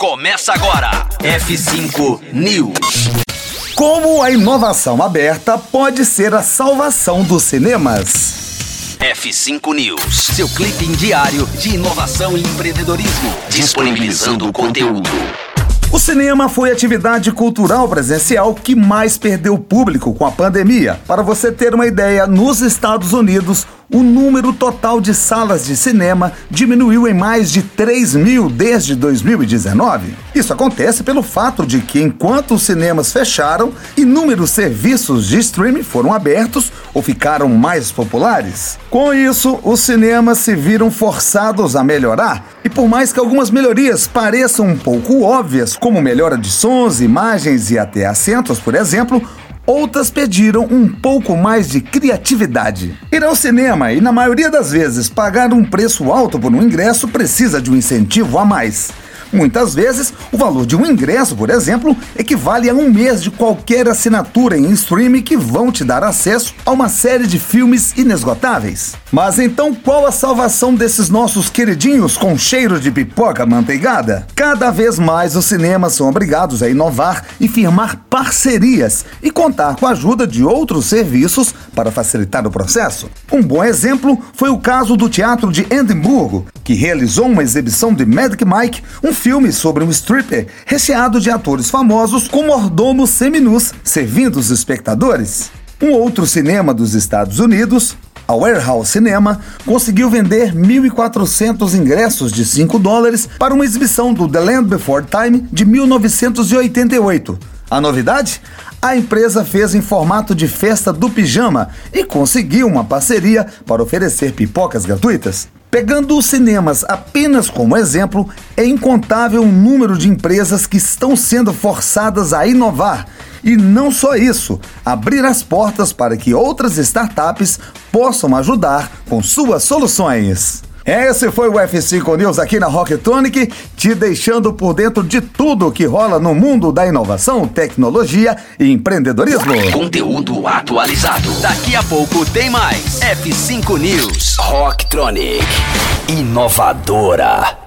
Começa agora. F5 News. Como a inovação aberta pode ser a salvação dos cinemas? F5 News, seu clipe diário de inovação e empreendedorismo, disponibilizando o conteúdo. O cinema foi a atividade cultural presencial que mais perdeu público com a pandemia. Para você ter uma ideia, nos Estados Unidos, o número total de salas de cinema diminuiu em mais de 3 mil desde 2019. Isso acontece pelo fato de que, enquanto os cinemas fecharam, inúmeros serviços de streaming foram abertos ou ficaram mais populares. Com isso, os cinemas se viram forçados a melhorar, e por mais que algumas melhorias pareçam um pouco óbvias, como melhora de sons, imagens e até assentos, por exemplo, outras pediram um pouco mais de criatividade. Ir ao cinema e, na maioria das vezes, pagar um preço alto por um ingresso precisa de um incentivo a mais. Muitas vezes, o valor de um ingresso, por exemplo, equivale a um mês de qualquer assinatura em streaming que vão te dar acesso a uma série de filmes inesgotáveis. Mas então, qual a salvação desses nossos queridinhos com cheiro de pipoca manteigada? Cada vez mais os cinemas são obrigados a inovar e firmar parcerias e contar com a ajuda de outros serviços para facilitar o processo. Um bom exemplo foi o caso do Teatro de Edimburgo, que realizou uma exibição de Magic Mike, um filme sobre um stripper recheado de atores famosos com mordomos seminus servindo os espectadores. Um outro cinema dos Estados Unidos, a Warehouse Cinema, conseguiu vender 1.400 ingressos de 5 dólares para uma exibição do The Land Before Time de 1988. A novidade? A empresa fez em formato de festa do pijama e conseguiu uma parceria para oferecer pipocas gratuitas. Pegando os cinemas apenas como exemplo, é incontável o número de empresas que estão sendo forçadas a inovar. E não só isso, abrir as portas para que outras startups possam ajudar com suas soluções. Esse foi o F5 News aqui na Rocktronic, te deixando por dentro de tudo que rola no mundo da inovação, tecnologia e empreendedorismo. Conteúdo atualizado. Daqui a pouco tem mais. F5 News. Rocktronic. Inovadora.